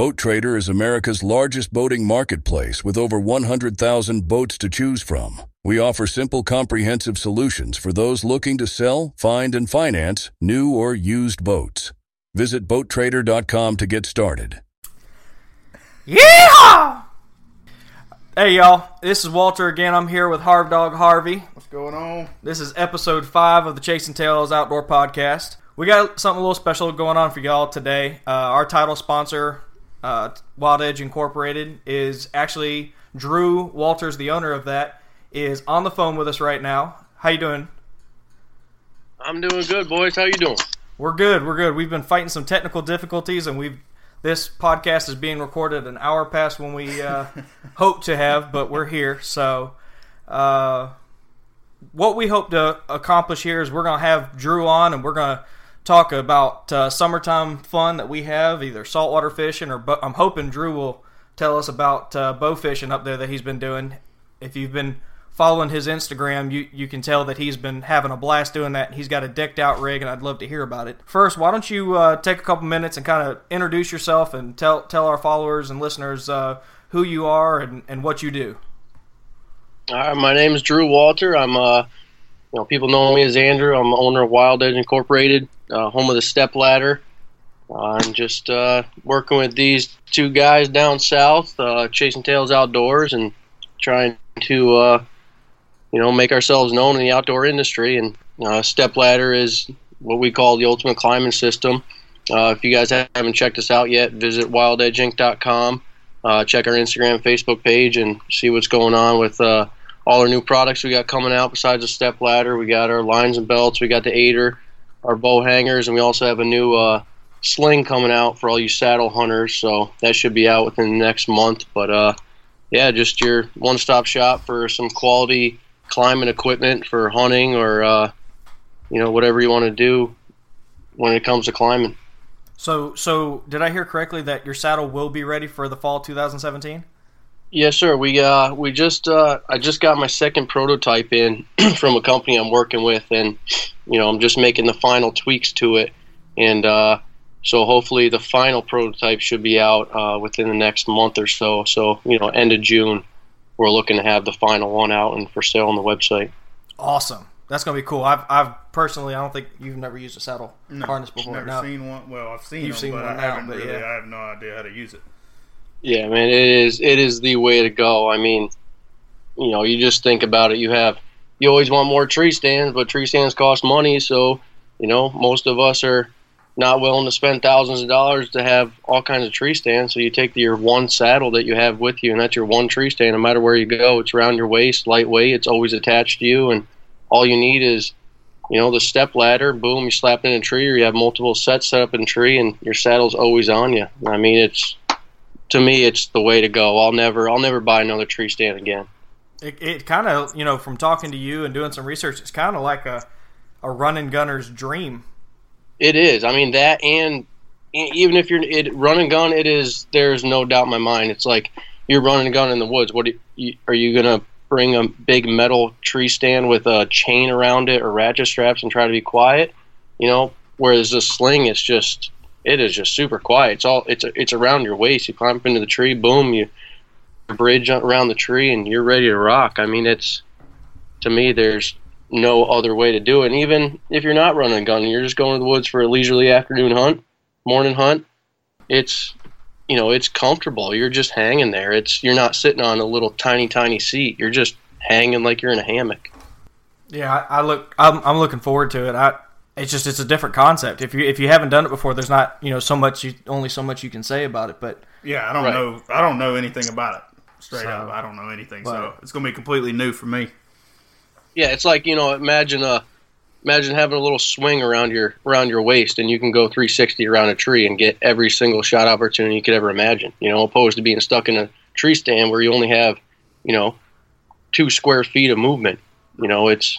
Boat Trader is America's largest boating marketplace with over 100,000 boats to choose from. We offer simple, comprehensive solutions for those looking to sell, find, and finance new or used boats. Visit BoatTrader.com to get started. Yeah! Hey y'all, this is Walter again. I'm here with Harv Dog Harvey. What's going on? This is episode five of the Chasing Tails Outdoor Podcast. We got something a little special going on for y'all today. Uh, our title sponsor, uh, Wild Edge Incorporated, is actually Drew Walters, the owner of that, is on the phone with us right now. How you doing? I'm doing good, boys. How you doing? We're good. We're good. We've been fighting some technical difficulties, and we've this podcast is being recorded an hour past when we uh, hope to have, but we're here. So, uh, what we hope to accomplish here is we're going to have Drew on, and we're going to talk about uh, summertime fun that we have, either saltwater fishing or. Bo- I'm hoping Drew will tell us about uh, bow fishing up there that he's been doing. If you've been following his Instagram, you, you can tell that he's been having a blast doing that. He's got a decked out rig, and I'd love to hear about it. First, why don't you uh, take a couple minutes and kind of introduce yourself and tell tell our followers and listeners uh, who you are and, and what you do. All right, my name is Drew Walter. I'm uh, you know, people know me as Andrew. I'm the owner of Wild Edge Incorporated, uh, home of the Step Ladder. Uh, I'm just uh, working with these two guys down south, uh, chasing tails outdoors, and trying to uh, you know, make ourselves known in the outdoor industry. And uh, Step Ladder is what we call the ultimate climbing system. If you guys haven't checked us out yet, visit wildedgeinc.com. Check our Instagram, Facebook page, and see what's going on with all our new products we got coming out. Besides the Step Ladder, we got our lines and belts, we got the aider, our bow hangers, and we also have a new uh, sling coming out for all you saddle hunters. So that should be out within the next month. But uh, yeah, just your one-stop shop for some quality climbing equipment for hunting or uh, you know whatever you want to do when it comes to climbing. So, so did I hear correctly that your saddle will be ready for the fall 2017? Yes, sir. We uh, we just uh, I just got my second prototype in from a company I'm working with, and you know I'm just making the final tweaks to it, and uh, so hopefully the final prototype should be out uh, within the next month or so. So you know, end of June, we're looking to have the final one out and for sale on the website. Awesome. That's gonna be cool. I've, I've personally, I don't think you've never used a saddle No, harness before. Never No. seen one. Well, I've seen You've them, seen but one I now, haven't but really. yeah. I have no idea how to use it. Yeah, man, it is it is the way to go. I mean, you know, you just think about it. You have you always want more tree stands, but tree stands cost money, so you know most of us are not willing to spend thousands of dollars to have all kinds of tree stands. So you take your one saddle that you have with you, and that's your one tree stand. No matter where you go, it's around your waist, lightweight. It's always attached to you, and all you need is you know the step ladder. Boom, you slap it in a tree, or you have multiple sets set up in a tree, and your saddle's always on you. I mean, it's to me, it's the way to go. I'll never, I'll never buy another tree stand again. It, it kind of, you know, from talking to you and doing some research, it's kind of like a, a running gunner's dream. It is. I mean that, and even if you're it, run and gun, it is. There's no doubt in my mind. It's like you're running a gun in the woods. What you, are you gonna bring a big metal tree stand with a chain around it or ratchet straps and try to be quiet? You know, whereas the sling, it's just it is just super quiet. It's all it's it's around your waist. You climb up into the tree, boom, you bridge around the tree, and you're ready to rock. I mean, it's to me, there's no other way to do it. And even if you're not running a gun, you're just going to the woods for a leisurely afternoon hunt, morning hunt, it's you know it's comfortable. You're just hanging there. It's you're not sitting on a little tiny tiny seat. You're just hanging like you're in a hammock. Yeah, I, I look. I'm, I'm looking forward to it. I. It's just it's a different concept. If you if you haven't done it before, there's not you know so much you only so much you can say about it. But Yeah, I don't Right. know. I don't know anything about it. Straight So- up, I don't know anything. so it's gonna be completely new for me. Yeah, it's like you know, imagine a imagine having a little swing around your around your waist, and you can go 360 around a tree and get every single shot opportunity you could ever imagine. You know, opposed to being stuck in a tree stand where you only have, you know, two square feet of movement. You know, it's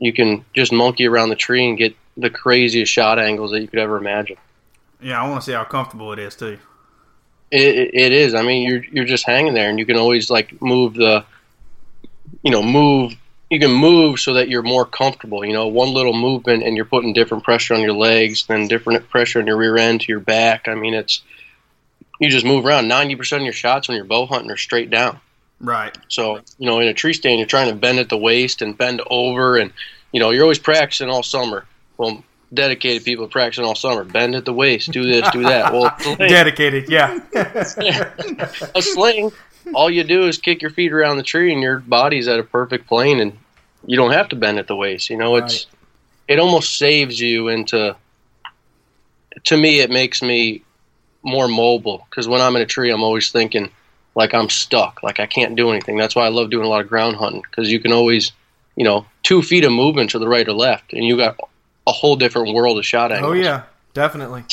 you can just monkey around the tree and get the craziest shot angles that you could ever imagine. Yeah, I want to see how comfortable it is too. It, it, is. I mean, you're you're just hanging there, and you can always like move the, you know, move. You can move so that you're more comfortable. You know, one little movement, and you're putting different pressure on your legs, then different pressure on your rear end to your back. I mean, it's you just move around. Ninety percent of your shots when you're bow hunting are straight down. Right. So you know, in a tree stand, you're trying to bend at the waist and bend over, and you know, you're always practicing all summer. Well, dedicated people practicing all summer. Bend at the waist, do this, do that. Well, Dedicated, yeah. a sling, all you do is kick your feet around the tree, and your body's at a perfect plane, and you don't have to bend at the waist. You know, it's it almost saves you into. To me, it makes me more mobile because when I'm in a tree, I'm always thinking like I'm stuck, like I can't do anything. That's why I love doing a lot of ground hunting because you can always, you know, two feet of movement to the right or left, and you got a whole different world of shot angles. oh yeah, definitely.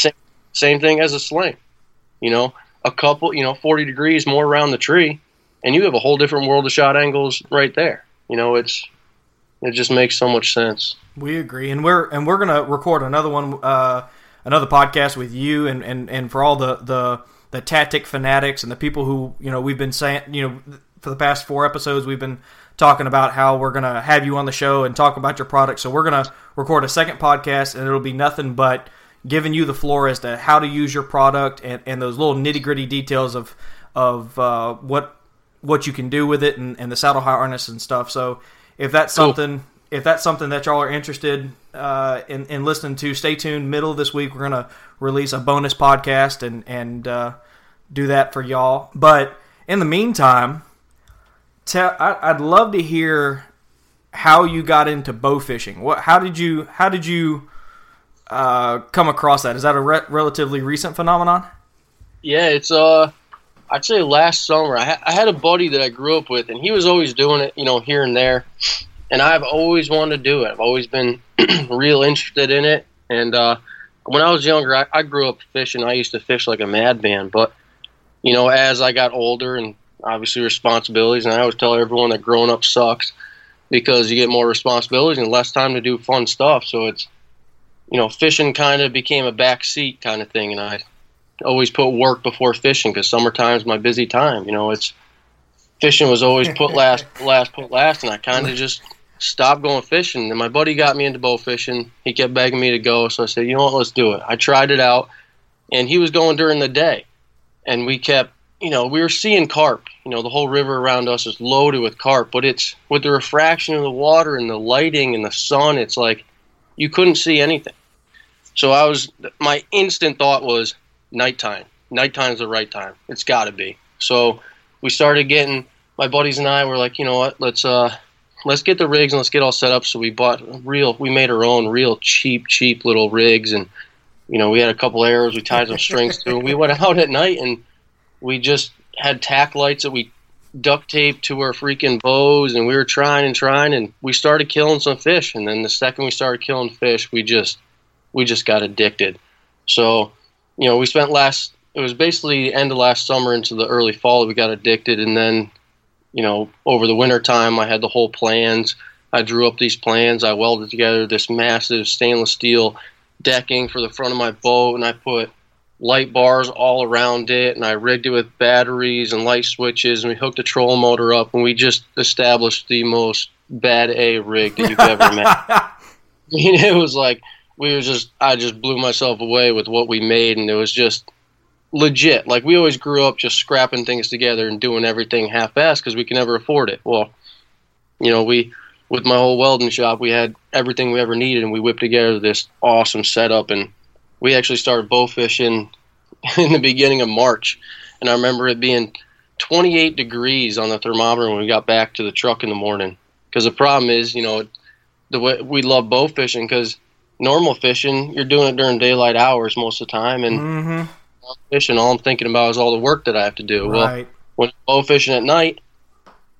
Same thing as a sling. You know, a couple, you know, 40 degrees more around the tree, and you have a whole different world of shot angles right there. You know, it's it just makes so much sense. We agree, and we're and we're gonna record another one, uh, another podcast with you, and, and, and for all the, the the tactic fanatics and the people who you know we've been saying, you know, for the past four episodes we've been talking about how we're gonna have you on the show and talk about your product. So we're gonna record a second podcast, and it'll be nothing but giving you the floor as to how to use your product and, and those little nitty gritty details of of uh, what what you can do with it and, and the saddle high harness and stuff. So if that's Cool. something if that's something that y'all are interested uh, in, in listening to, stay tuned. Middle of this week, we're gonna release a bonus podcast and and uh, do that for y'all. But in the meantime, I, I'd love to hear how you got into bow fishing. What how did you how did you uh, come across that? Is that a re- relatively recent phenomenon? Yeah, it's uh, I'd say last summer I, ha- I had a buddy that I grew up with, and he was always doing it, you know, here and there, and I've always wanted to do it. I've always been real interested in it, and uh, when I was younger, I, I grew up fishing. I used to fish like a madman, but you know, as I got older and obviously responsibilities, and I always tell everyone that growing up sucks because you get more responsibilities and less time to do fun stuff. So it's you know, fishing kind of became a back seat kind of thing, and I always put work before fishing because summertime's my busy time. You know, it's fishing was always put last, last, put last, and I kind of just stopped going fishing. And my buddy got me into bow fishing. He kept begging me to go, so I said, you know what, let's do it. I tried it out, and he was going during the day, and we kept, you know, we were seeing carp. You know, the whole river around us is loaded with carp, but it's with the refraction of the water and the lighting and the sun, it's like you couldn't see anything. So I was, my instant thought was nighttime. Nighttime's the right time. It's got to be. So we started getting my buddies and I were like, you know what? Let's uh, let's get the rigs and let's get all set up. So we bought real. We made our own real cheap, cheap little rigs, and you know we had a couple arrows. We tied some strings to. And we went out at night and we just had tack lights that we duct taped to our freaking bows, and we were trying and trying, and we started killing some fish. And then the second we started killing fish, we just we just got addicted. So, you know, we spent last it was basically the end of last summer into the early fall that we got addicted and then, you know, over the winter time I had the whole plans. I drew up these plans, I welded together this massive stainless steel decking for the front of my boat and I put light bars all around it and I rigged it with batteries and light switches and we hooked a trolling motor up and we just established the most bad A rig that you've ever met. I mean, it was like we was just I just blew myself away with what we made and it was just legit. Like we always grew up just scrapping things together and doing everything half-assed because we can never afford it. Well, you know, we with my whole welding shop, we had everything we ever needed and we whipped together this awesome setup and we actually started bow fishing in the beginning of March. And I remember it being 28 degrees on the thermometer when we got back to the truck in the morning. Because the problem is, you know, the way we love bow fishing because normal fishing, you're doing it during daylight hours most of the time, and Mm-hmm. Fishing, all I'm thinking about is all the work that I have to do. Well, when you're bow fishing at night,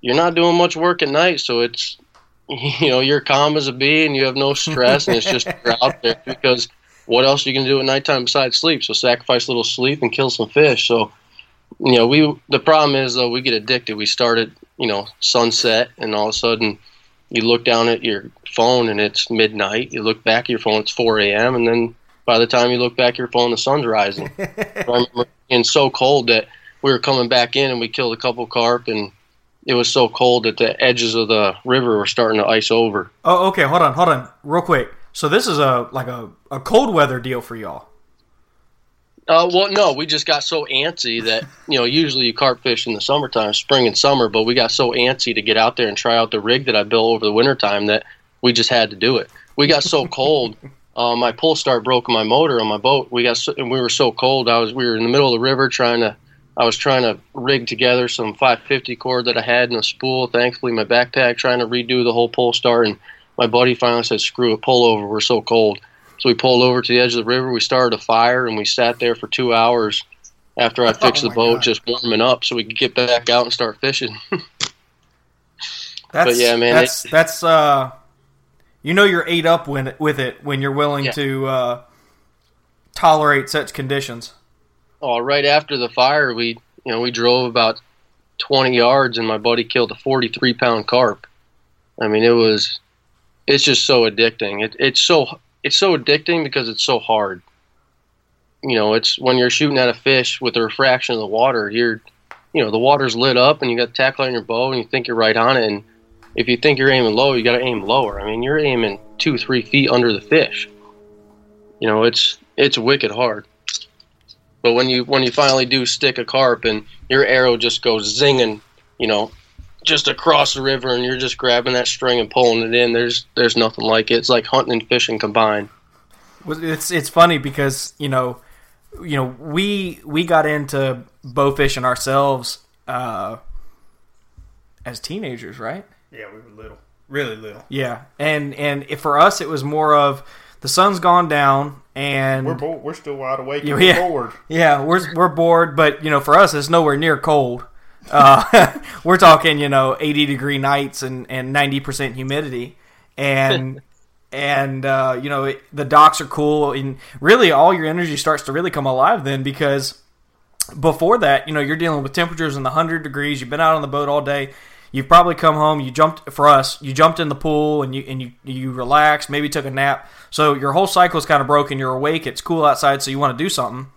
you're not doing much work at night, so it's you know you're calm as a bee and you have no stress and it's just you're out there because what else are you can do at nighttime besides sleep? So sacrifice a little sleep and kill some fish. So you know we the problem is though we get addicted. We start at you know sunset and all of a sudden you look down at your phone and it's midnight. You look back at your phone, it's 4 a.m. And then by the time you look back at your phone, the sun's rising. I remember being so cold that we were coming back in and we killed a couple carp and it was so cold that the edges of the river were starting to ice over. Oh, okay. Hold on, hold on, real quick. So this is a like a, a cold weather deal for y'all. Uh, well, no, we just got so antsy that you know usually you carp fish in the summertime, spring and summer, but we got so antsy to get out there and try out the rig that I built over the wintertime that we just had to do it. We got so cold, uh, my pull start broke my motor on my boat. We got so, and we were so cold. I was we were in the middle of the river trying to. I was trying to rig together some 550 cord that I had in a spool. Thankfully, my backpack trying to redo the whole pull start, and my buddy finally said, "Screw it, pull over. We're so cold." So we pulled over to the edge of the river. We started a fire, and we sat there for two hours after I fixed Oh the boat, God. just warming up, so we could get back out and start fishing. That's, But yeah, man, That's that's uh, you know you're ate up when with it when you're willing Yeah. to uh, tolerate such conditions. oh, right after the fire, we you know we drove about 20 yards, and my buddy killed a 43 pound carp. I mean, it was it's just so addicting. It, it's so it's so addicting because it's so hard. You know, it's when you're shooting at a fish with the refraction of the water, you're you know the water's lit up, and you got tackle on your bow, and you think you're right on it, and if you think you're aiming low, you got to aim lower. I mean, you're aiming two, three feet under the fish. You know, it's it's wicked hard. But when you when you finally do stick a carp and your arrow just goes zinging, you know, just across the river, and you're just grabbing that string and pulling it in, there's there's nothing like it. It's like hunting and fishing combined. It's it's funny because you know, you know we we got into bow fishing ourselves uh, as teenagers, right? Yeah, we were little, really little. Yeah, and and if for us it was more of the sun's gone down and We're bo- we're still wide awake. Yeah, and yeah. we're bored. Yeah, we're we're bored, but you know, for us, it's nowhere near cold. Uh, we're talking, you know, eighty degree nights and and ninety percent humidity, and and uh, you know, it, the docks are cool, and really, all your energy starts to really come alive then because before that, you know, you're dealing with temperatures in the hundred degrees. You've been out on the boat all day. You've probably come home. You jumped for us. You jumped in the pool and you and you you relaxed. Maybe took a nap. So your whole cycle is kind of broken. You're awake. It's cool outside, so you want to do something.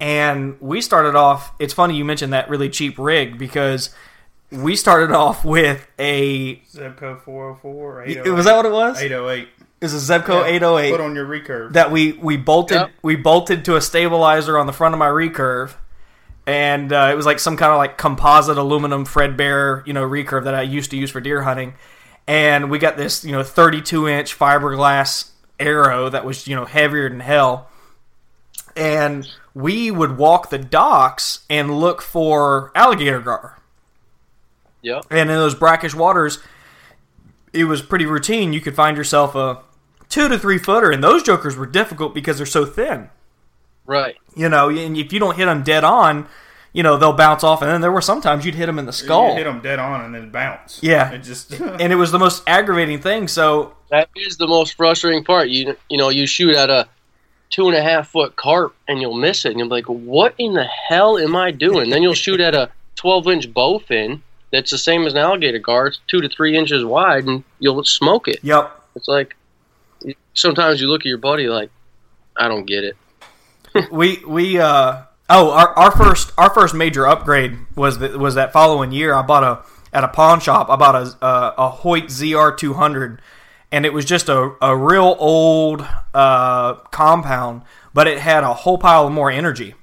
And we started off. It's funny you mentioned that really cheap rig because we started off with a. Zebco 404. Was that what it was? 808. It was a Zebco 808 Put on your recurve. that we we bolted Yep. we bolted to a stabilizer on the front of my recurve, and uh, it was like some kind of like composite aluminum Fred Bear you know recurve that I used to use for deer hunting, and we got this you know 32 inch fiberglass arrow that was you know heavier than hell, and we would walk the docks and look for alligator gar. Yeah, And in those brackish waters, it was pretty routine. You could find yourself a two to three footer, and those jokers were difficult because they're so thin. Right. You know, and if you don't hit them dead on, you know they'll bounce off. And then there were sometimes you'd hit them in the skull, You hit them dead on and then bounce. Yeah. It just. and it was the most aggravating thing. So That is the most frustrating part. You you know you shoot at a two and a half foot carp and you'll miss it, and you'll be like, "What in the hell am I doing?" then you'll shoot at a twelve inch bowfin that's the same as an alligator gar. Two to three inches wide, and you'll smoke it. yep, It's like sometimes you look at your buddy like, "I don't get it." We we uh oh our, our first our first major upgrade was that was that following year. I bought a at a pawn shop. I bought a a, a Hoyt ZR two hundred, and it was just a a real old uh, compound, but it had a whole pile of more energy,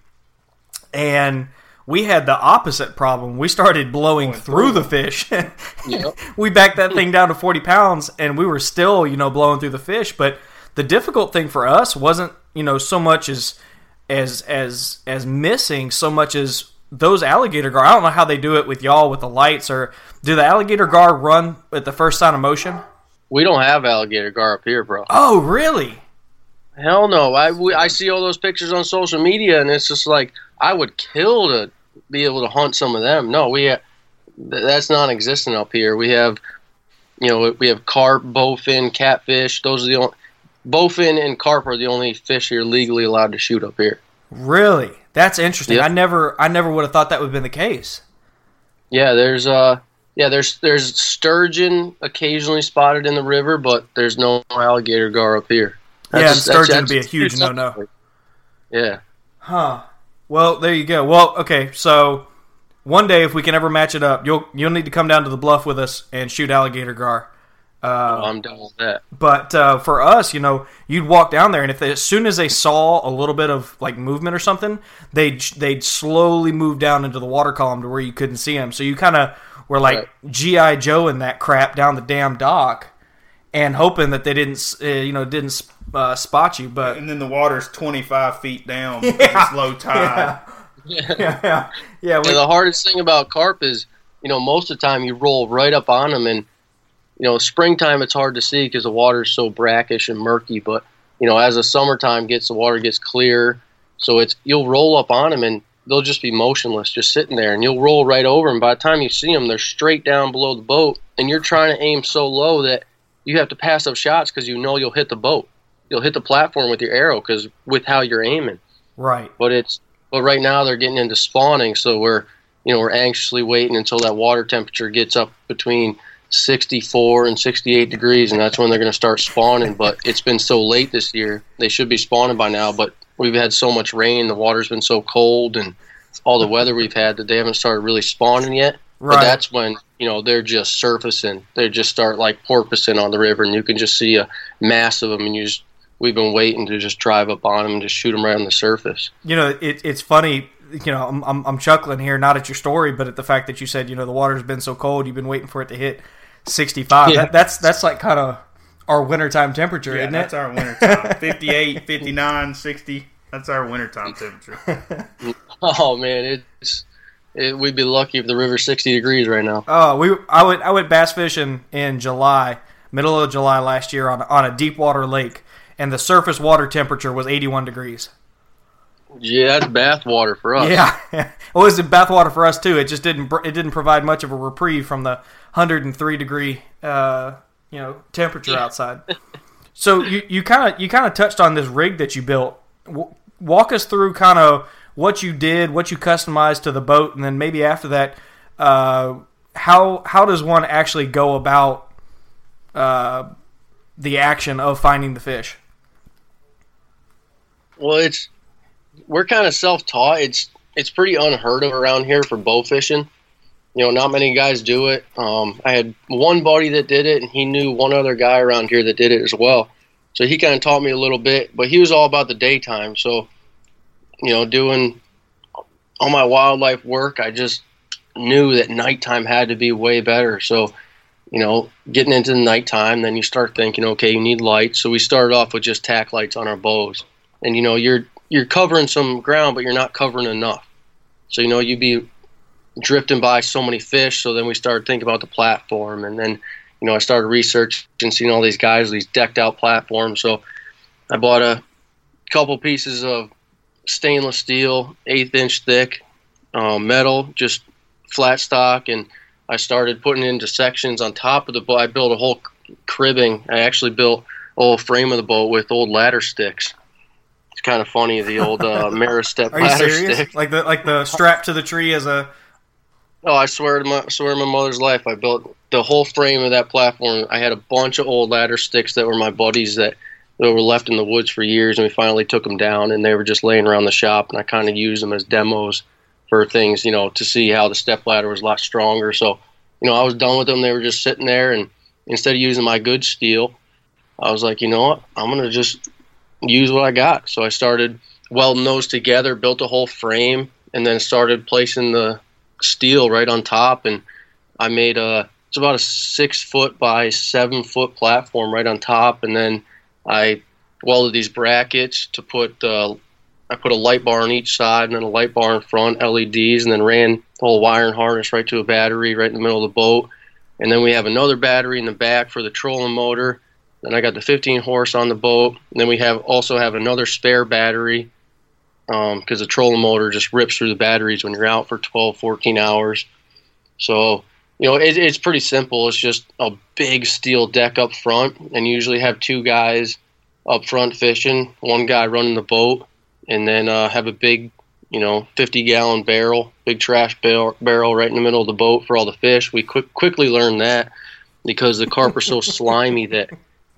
and. We had the opposite problem. We started blowing through the fish. Yep. we backed that thing down to 40 pounds and we were still, you know, blowing through the fish. But the difficult thing for us wasn't, you know, so much as as as as missing so much as those alligator gar. I don't know how they do it with y'all with the lights or do the alligator gar run at the first sign of motion? We don't have alligator gar up here, bro. Oh, really? Hell no. I, we, I see all those pictures on social media, and it's just like I would kill to be able to hunt some of them. No, we ha- that's non-existent up here. We have you know, we have carp, bowfin, catfish. Those are the only bowfin and carp are the only fish you're legally allowed to shoot up here. Really? That's interesting. Yep. I never I never would have thought that would have been the case. Yeah, there's uh yeah, there's there's sturgeon occasionally spotted in the river, but there's no alligator gar up here. yeah, That's- that's- sturgeon would be a huge no no. Yeah. Huh. Well, there you go. Well, okay, so one day if we can ever match it up, you'll you'll need to come down to the bluff with us and shoot alligator gar. Uh, I'm done with that. But uh, for us, you know, you'd walk down there, and if they, as soon as they saw a little bit of like movement or something, they'd they'd slowly move down into the water column to where you couldn't see them. So you kind of were like GI Joe in that crap down the damn dock, and hoping that they didn't, uh, you know, didn't uh, spot you. But And then the water's 25 feet down because it's low tide. yeah, yeah, yeah. we- And the hardest thing about carp is, you know, most of the time you roll right up on them, and you know, springtime it's hard to see because the water's so brackish and murky. But you know, as the summertime gets, the water gets clear, so it's you'll roll up on them and they'll just be motionless, just sitting there, and you'll roll right over them. By the time you see them, they're straight down below the boat, and you're trying to aim so low that you have to pass up shots because you know you'll hit the boat, you'll hit the platform with your arrow because with how you're aiming right. but it's but right now they're getting into spawning so we're you know we're anxiously waiting until that water temperature gets up between 64 and 68 degrees and that's when they're going to start spawning but it's been so late this year they should be spawning by now but we've had so much rain the water's been so cold and all the weather we've had that they haven't started really spawning yet Right. but that's when you know they're just surfacing they just start like porpoising on the river and you can just see a mass of them and you just we've been waiting to just drive up on them and just shoot them right on the surface you know, it, it's funny. You know, I'm, I'm, I'm chuckling here, not at your story, but at the fact that you said, you know, the water's been so cold, you've been waiting for it to hit 65. Yeah. That, that's that's like kind of our wintertime temperature, Yeah, isn't that's it? our wintertime. 58, 59, 60. That's our wintertime temperature. Oh man, it's it, we'd be lucky if the river's sixty degrees right now. Oh, we I went I went bass fishing in July, middle of July last year on on a deep water lake, and the surface water temperature was 81 degrees. Yeah, that's bath water for us. Yeah, it was in bathwater for us too. It just didn't it didn't provide much of a reprieve from the 103 degree uh, you know temperature outside. So you you kind of you kind of touched on this rig that you built. W- walk us through kind of what you did, what you customized to the boat, and then maybe after that, uh, how how does one actually go about uh, the action of finding the fish? Well, it's we're kind of self-taught. It's it's pretty unheard of around here for bow fishing. You know, not many guys do it. Um, I had one buddy that did it, and he knew one other guy around here that did it as well. So he kind of taught me a little bit, but he was all about the daytime. So, you know, doing all my wildlife work, I just knew that nighttime had to be way better. So, you know, getting into the nighttime, then you start thinking, okay, you need lights. So we started off with just tack lights on our bows, and you know, you're you're covering some ground, but you're not covering enough. So you know, you'd be drifting by so many fish. So then we started thinking about the platform, and then you know, I started researching, and seeing all these guys, with these decked out platforms. So I bought a couple pieces of stainless steel, eighth inch thick um, metal, just flat stock, and I started putting it into sections on top of the boat. I built a whole cribbing. I actually built a whole frame of the boat with old ladder sticks. It's kind of funny, the old uh, Ameristep ladder stick. Like the like the strap to the tree as a Oh, I swear to my swear to my mother's life, I built the whole frame of that platform. I had a bunch of old ladder sticks that were my buddies that, that were left in the woods for years, and we finally took them down, and they were just laying around the shop, and I kind of used them as demos for things, you know, to see how the step ladder was a lot stronger. So, you know, I was done with them. They were just sitting there, and instead of using my good steel, I was like, you know what, I'm gonna just use what I got. So I started welding those together, built a whole frame, and then started placing the steel right on top and I made a it's about a six foot by seven foot platform right on top and then I welded these brackets to put uh, I put a light bar on each side and then a light bar in front LEDs and then ran the whole wiring harness right to a battery right in the middle of the boat. And then we have another battery in the back for the trolling motor. Then I got the 15 horse on the boat. And then we have also have another spare battery because um, the trolling motor just rips through the batteries when you're out for 12, 14 hours. So you know, it, it's pretty simple. It's just a big steel deck up front, and you usually have two guys up front fishing, one guy running the boat, and then uh, have a big, you know, 50 gallon barrel, big trash barrel, barrel right in the middle of the boat for all the fish. We quick, quickly learned that because the carp are so slimy that,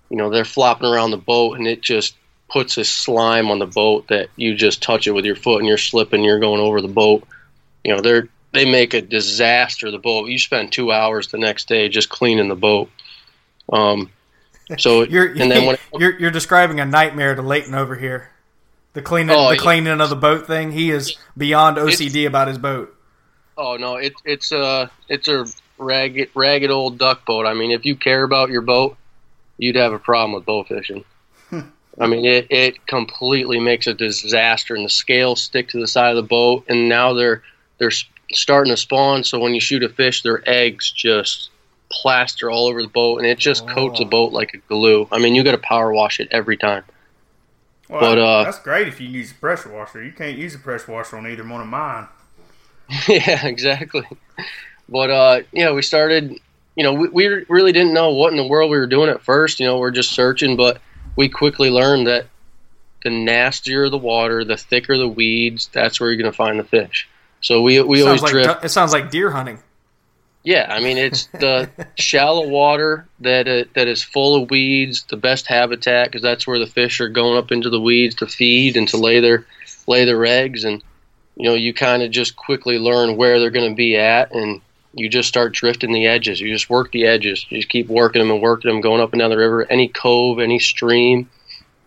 you know, they're flopping around the boat, and it just puts a slime on the boat that you just touch it with your foot and you're slipping, you're going over the boat. You know, they're they make a disaster. The boat. You spend two hours the next day just cleaning the boat. Um, so You're and then when it, you're you're describing a nightmare to Leighton over here. The cleaning Oh, the cleaning of the boat thing. He is beyond OCD about his boat. oh no, it, it's a it's a ragged ragged old duck boat. I mean, if you care about your boat, you'd have a problem with bow fishing. I mean, it, it completely makes a disaster, and the scales stick to the side of the boat, and now they're they're starting to spawn. So when you shoot a fish, their eggs just plaster all over the boat, and it just coats the boat like a glue. I mean, you got to power wash it every time. Well, But, uh, that's great if you use a pressure washer. You can't use a pressure washer on either one of mine. yeah, exactly. But uh, yeah, we started. You know, we, we really didn't know what in the world we were doing at first. You know, we're just searching, but we quickly learned that the nastier the water, the thicker the weeds, that's where you're going to find the fish. So we we always like drift. it sounds like deer hunting. Yeah, I mean it's the shallow water that uh, that is full of weeds, the best habitat because that's where the fish are going up into the weeds to feed and to lay their lay their eggs, and you know you kind of just quickly learn where they're going to be at, and you just start drifting the edges. You just work the edges. You just keep working them and working them, going up and down the river, any cove, any stream.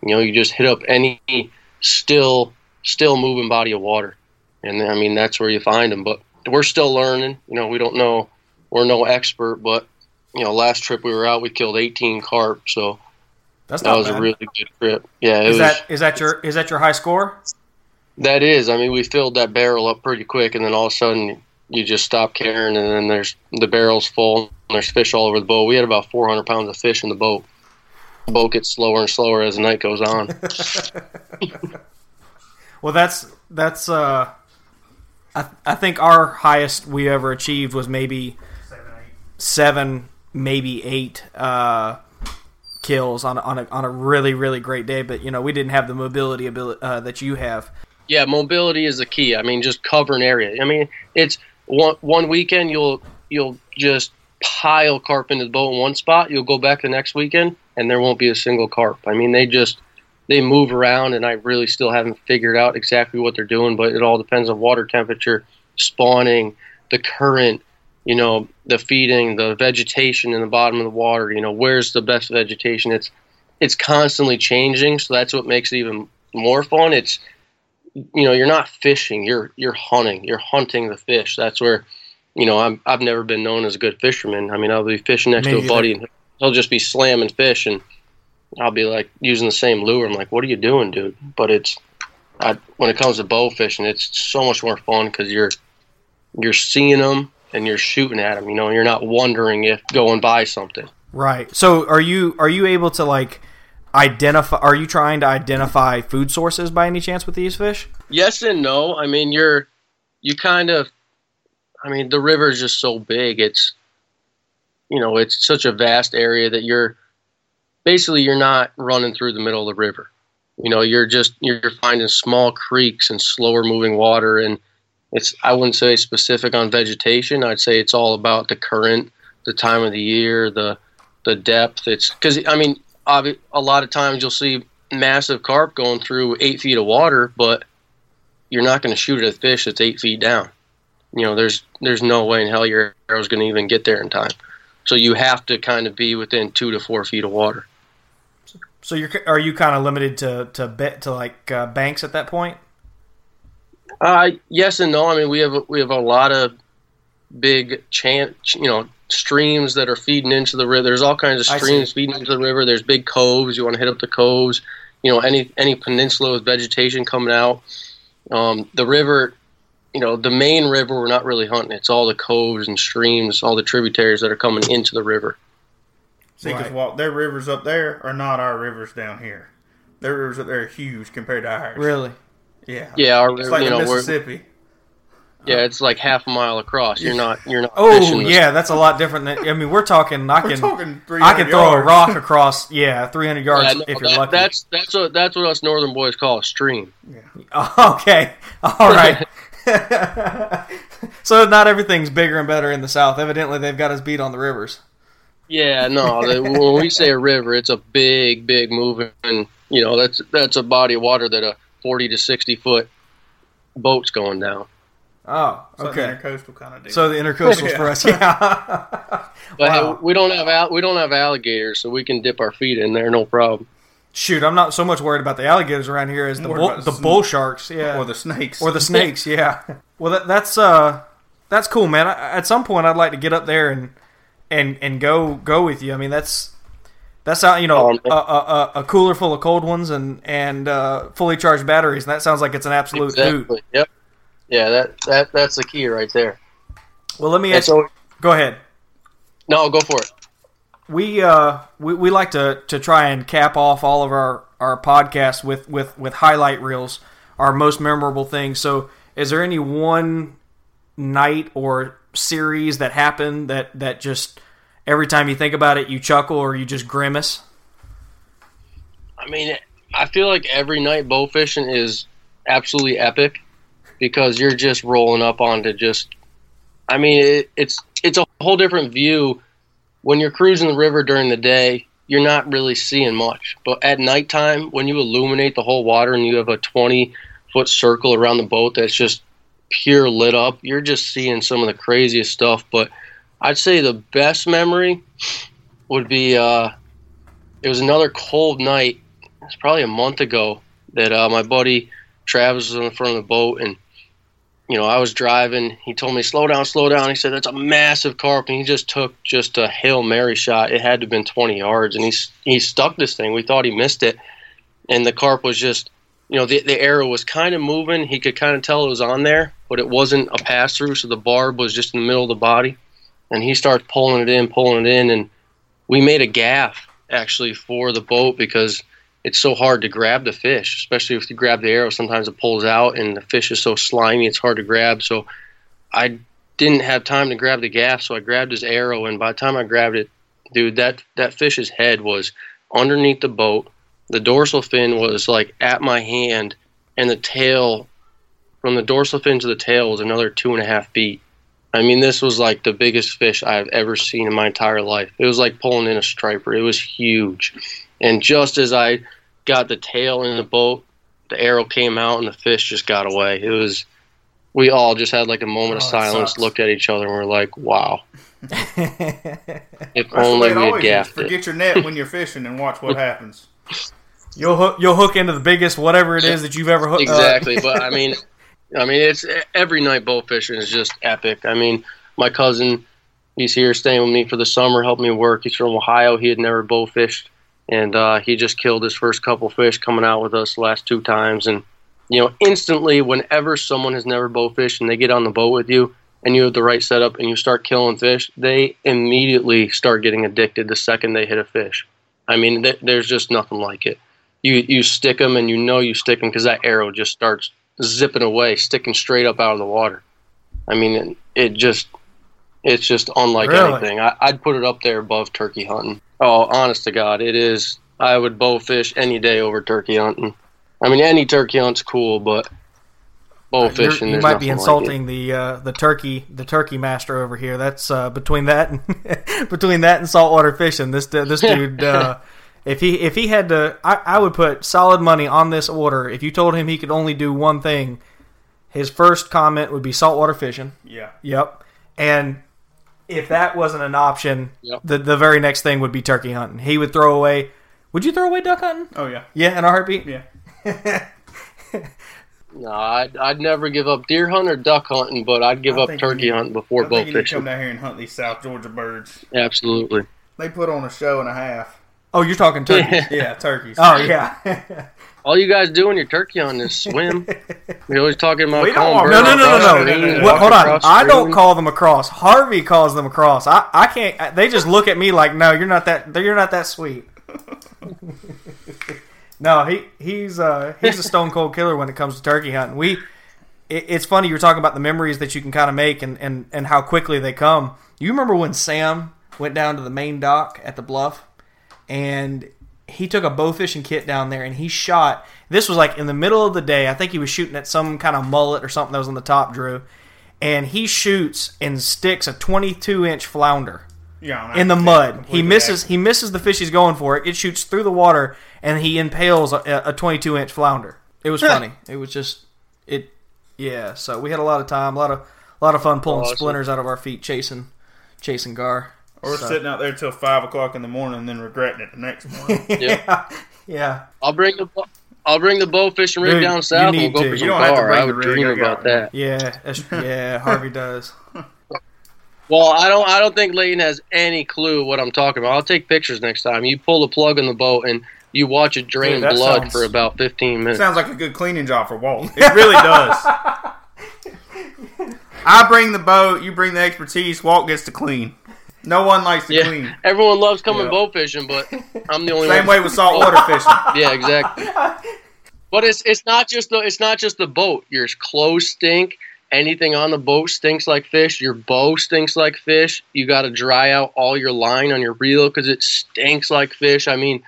You know, you just hit up any still still moving body of water, and I mean that's where you find them. But we're still learning. You know, we don't know we're no expert, but you know, last trip we were out, we killed 18 carp, so That's that was bad. a really good trip. Yeah, it is was. that is that your is that your high score? that is. I mean, we filled that barrel up pretty quick, and then all of a sudden you just stop caring, and then there's the barrel's full, and there's fish all over the boat. We had about 400 pounds of fish in the boat. The boat gets slower and slower as the night goes on. Well, that's that's. uh I I think our highest we ever achieved was maybe seven, maybe eight uh, kills on a, on a on a really really great day. But you know, we didn't have the mobility ability uh, that you have. Yeah, mobility is the key. I mean, just cover an area. I mean, it's one one weekend you'll you'll just pile carp into the boat in one spot. You'll go back the next weekend and there won't be a single carp. I mean, they just they move around, and I really still haven't figured out exactly what they're doing. But it all depends on water temperature, spawning, the current, you know, the feeding, the vegetation in the bottom of the water. You know, where's the best vegetation? It's it's constantly changing, so that's what makes it even more fun. It's you know you're not fishing you're you're hunting you're hunting the fish. That's where you know I'm, i've never been known as a good fisherman. I mean i'll be fishing next to a buddy and he'll just be slamming fish and i'll be like using the same lure. I'm like what are you doing dude? But it's I, when it comes to bow fishing it's so much more fun because you're you're seeing them and you're shooting at them you know you're not wondering if going by something. Right. So are you are you able to like identify? Are you trying to identify food sources by any chance with these fish? yes and no. I mean, you're you kind of. I mean, the river is just so big. It's you know, it's such a vast area that you're basically you're not running through the middle of the river. You know, you're just you're finding small creeks and slower moving water, and it's I wouldn't say specific on vegetation. I'd say it's all about the current, the time of the year, the the depth. It's because I mean, a lot of times you'll see massive carp going through eight feet of water, but you're not going to shoot at a fish that's eight feet down. You know, there's there's no way in hell your arrow's going to even get there in time. So you have to kind of be within two to four feet of water. So you're are you kind of limited to to bet to like uh, banks at that point? Uh, yes and no. I mean, we have we have a lot of big chance, you know, streams that are feeding into the river. There's all kinds of streams feeding into the river. There's big coves. You want to hit up the coves. You know, any any peninsula with vegetation coming out. Um, the river, you know, the main river we're not really hunting. It's all the coves and streams, all the tributaries that are coming into the river. See, because Right. their rivers up there are not our rivers down here. Their rivers up there are huge compared to ours. Really? Yeah. Yeah, our It's like you the know, we're, Mississippi. Yeah, it's like half a mile across. You're not. You're not. Oh yeah, that's a lot different than. I mean, we're talking. I We're can. talking I can throw a rock across. Yeah, 300 yards Yeah, no, if you're that- lucky. That's that's what that's what us northern boys call a stream. Yeah. okay. All right. so not everything's bigger and better in the south. Evidently, they've got us beat on the rivers. Yeah, no. the, when we say a river, it's a big, big moving. You know, that's that's a body of water that a forty to sixty foot boat's going down. Oh, So okay. intercoastal kind of deal. So the intercoastals for us, yeah. But Wow. hey, we don't have al- we don't have alligators, so we can dip our feet in there, no problem. Shoot, I'm not so much worried about the alligators around here as the bull, the the bull sharks, yeah, or the snakes. or the snakes, yeah. Well, that, that's uh, that's cool, man. I, at some point, I'd like to get up there and and and go go with you. I mean, that's that's how you know Um, a, a, a, a cooler full of cold ones and and uh, fully charged batteries, and that sounds like it's an absolute hoot. Exactly. Yep. Yeah, that that that's the key right there. Well, let me ask. so, Go ahead. no, go for it. we uh we, we like to to try and cap off all of our our podcasts with with with highlight reels our most memorable things so is there any one night or series that happened that that just every time you think about it you chuckle or you just grimace I mean, I feel like every night bow fishing is absolutely epic because you're just rolling up onto just. I mean, it, it's it's a whole different view when you're cruising the river during the day. You're not really seeing much, but at nighttime, when you illuminate the whole water and you have a 20 foot circle around the boat that's just pure lit up, you're just seeing some of the craziest stuff. But I'd say the best memory would be uh, it was another cold night it's probably a month ago that uh, my buddy Travis was in the front of the boat and you know I was driving. He told me slow down slow down. He said that's a massive carp and he just took just a hail mary shot. It had to have been 20 yards. And he he stuck this thing. We thought he missed it. And the carp was just you know the, the arrow was kind of moving. He could kind of tell it was on there but it wasn't a pass through so the barb was just in the middle of the body. And he starts pulling it in pulling it in. And we made a gaff actually for the boat because it's so hard to grab the fish, especially if you grab the arrow. Sometimes it pulls out, and the fish is so slimy, it's hard to grab. So I didn't have time to grab the gaff, so I grabbed his arrow, and by the time I grabbed it, dude, that that fish's head was underneath the boat. The dorsal fin was like at my hand, and the tail, from the dorsal fin to the tail, was another two and a half feet. I mean, this was like the biggest fish I've ever seen in my entire life. It was like pulling in a striper. It was huge. And just as I got the tail in the boat, the arrow came out and the fish just got away. It was, we all just had like a moment of Oh, it silence, sucks. looked at each other, and we're like, wow. If That's the way only we had always is. gaffed it. Forget your net when you're fishing and watch what happens. you'll hook you'll hook into the biggest whatever it is that you've ever hooked Exactly, but I mean, I mean, it's every night bow fishing is just epic. I mean, my cousin, he's here staying with me for the summer, helping me work. He's from Ohio. He had never bow fished, and uh, he just killed his first couple fish coming out with us the last two times. And you know, instantly, whenever someone has never bow fished and they get on the boat with you, and you have the right setup, and you start killing fish, they immediately start getting addicted the second they hit a fish. I mean, th- there's just nothing like it you you stick them and you know you stick them because that arrow just starts zipping away, sticking straight up out of the water. I mean, it, it just it's just unlike Really? anything. I, I'd put it up there above turkey hunting. Oh, honest to God, it is. I would bow fish any day over turkey hunting. I mean, any turkey hunt's cool, but bow You're- fishing. you might be nothing like insulting the uh, the turkey the turkey master over here. That's uh, between that and between that and saltwater fishing. This this dude, uh, if he if he had to, I, I would put solid money on this order. If you told him he could only do one thing, his first comment would be saltwater fishing. Yeah. Yep, and if that wasn't an option, Yep. the the very next thing would be turkey hunting. He would throw away. Would you throw away duck hunting? Oh yeah. Yeah, in a heartbeat. Yeah. No, I'd, I'd never give up deer hunting or duck hunting, but I'd give I up turkey you- hunting before I bow think you need to come fishing. down here and hunt these South Georgia birds. Absolutely. They put on a show and a half. Oh, you're talking turkey. Yeah, turkeys. oh yeah. All you guys do when you're turkey hunting is swim. You're always talking about We don't calling want- birds No, no, no, no, no. the stream, Well, hold on. I don't call them across. Harvey calls them across. I, I can't. They just look at me like, no, you're not that. You're not that sweet. no, he he's uh he's a stone cold killer when it comes to turkey hunting. We it, it's funny you're talking about the memories that you can kind of make and, and and how quickly they come. You remember when Sam went down to the main dock at the bluff and he took a bow fishing kit down there and he shot. This was like in the middle of the day. I think he was shooting at some kind of mullet or something that was on the top, Drew. And he shoots and sticks a 22 inch flounder Yeah, in the mud. He misses. accurate. He misses the fish he's going for. It shoots through the water and he impales a, a 22 inch flounder. It was funny. it was just it. Yeah. So we had a lot of time, a lot of a lot of fun pulling Awesome. splinters out of our feet, chasing chasing gar. Or So- sitting out there till five o'clock in the morning and then regretting it the next morning. yeah. Yeah. I'll bring the bo- I'll bring the bow fishing rig Dude, down south. and We'll go to. for You some don't have to bring I would dream I got about one. that. Yeah. yeah. Harvey does. Well, I don't. I don't think Leighton has any clue what I'm talking about. I'll take pictures next time. You pull the plug in the boat and you watch it drain Dude, blood sounds- for about 15 minutes. Sounds like a good cleaning job for Walt. It really does. I bring the boat, you bring the expertise. Walt gets to clean. No one likes to yeah, clean. Everyone loves coming Yeah. boat fishing, but I'm the only Same one. Same way with saltwater fishing. Yeah, exactly. But it's it's not just the it's not just the boat. Your clothes stink. Anything on the boat stinks like fish. Your bow stinks like fish. You got to dry out all your line on your reel because it stinks like fish. I mean,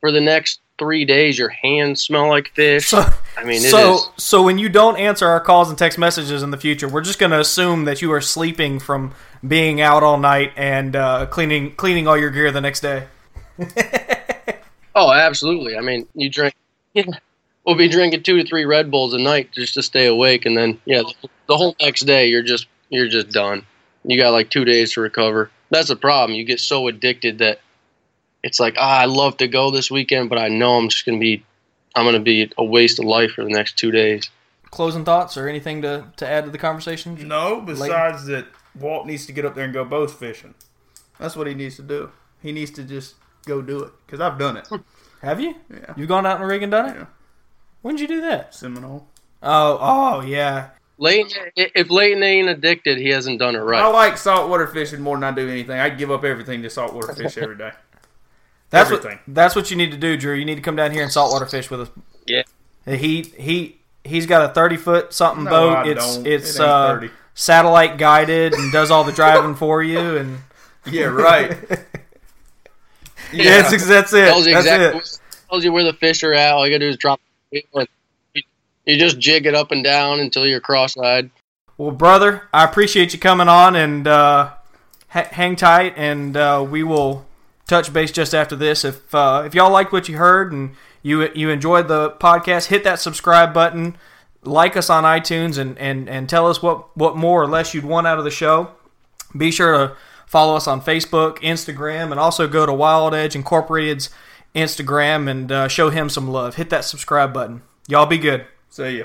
for the next three days, your hands smell like fish. So, I mean, it is. so, so when you don't answer our calls and text messages in the future, we're just going to assume that you are sleeping from being out all night and uh, cleaning cleaning all your gear the next day. Oh, absolutely. I mean, you drink. Yeah, we'll be drinking two to three Red Bulls a night just to stay awake, and then yeah, the whole next day you're just you're just done. You got like two days to recover. That's the problem. You get so addicted that it's like, ah, I love to go this weekend, but I know I'm just gonna be, I'm gonna be a waste of life for the next two days. Closing thoughts or anything to, to add to the conversation? No, besides that, Walt needs to get up there and go both fishing. That's what he needs to do. He needs to just go do it. Because I've done it. Have you? Yeah. You've gone out in the rig and done it? Yeah. When did you do that? Seminole. Oh, oh yeah. Leighton, if Leighton ain't addicted, he hasn't done it right. I like saltwater fishing more than I do anything. I'd give up everything to saltwater fish every day. That's Everything. what that's what you need to do, Drew. You need to come down here and saltwater fish with us. Yeah. He he he's got a thirty foot something No, boat. I it's don't. it's It ain't uh, 30. satellite guided and does all the driving for you and Yeah, right. yeah, that's, that's it. tells you That's exactly it. tells you where the fish are at. All you gotta do is drop. the reel and You you just jig it up and down until you're cross-eyed. Well, brother, I appreciate you coming on and uh, ha- hang tight, and uh, we will touch base just after this. If uh, if y'all like what you heard and you you enjoyed the podcast, hit that subscribe button, like us on iTunes, and and and tell us what what more or less you'd want out of the show. Be sure to follow us on Facebook, Instagram, and also go to Wild Edge Incorporated's Instagram and uh, show him some love. Hit that subscribe button. Y'all be good. See ya.